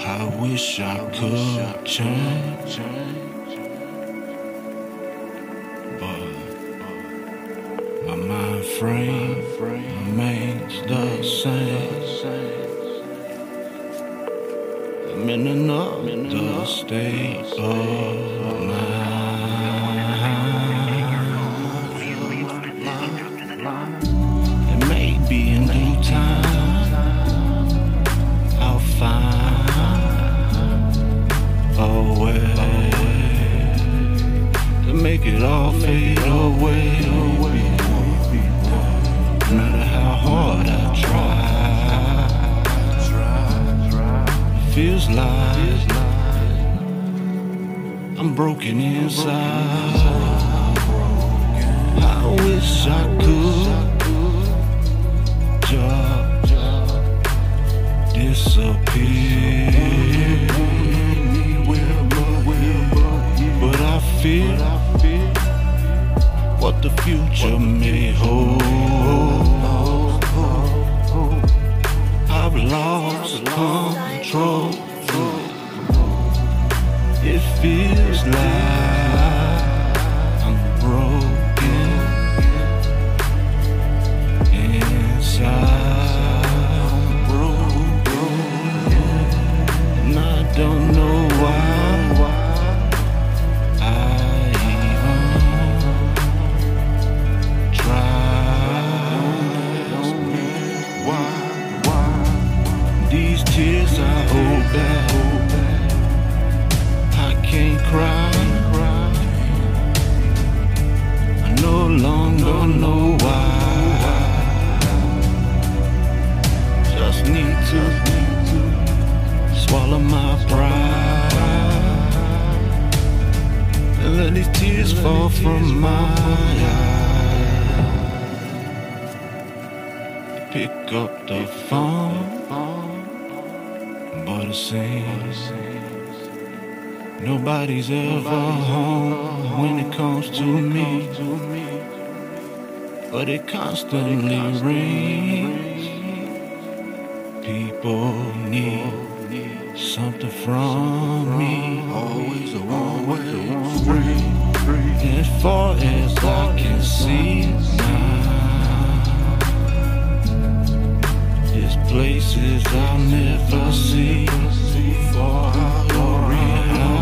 I wish I could change, but my mind frame remains the same. I'm in another state of mind. Make it all fade away. No matter how hard I try, feels like I'm broken inside. The future may hold. I've lost control. It feels like I'm broken inside. And I don't to swallow my pride and let these tears fall from my eyes. Pick up the phone, but it seems nobody's ever home when it comes to me. But it constantly rings. People need something from me. Always a one way. As far as I can see now, there's places I'll never see. For how glory,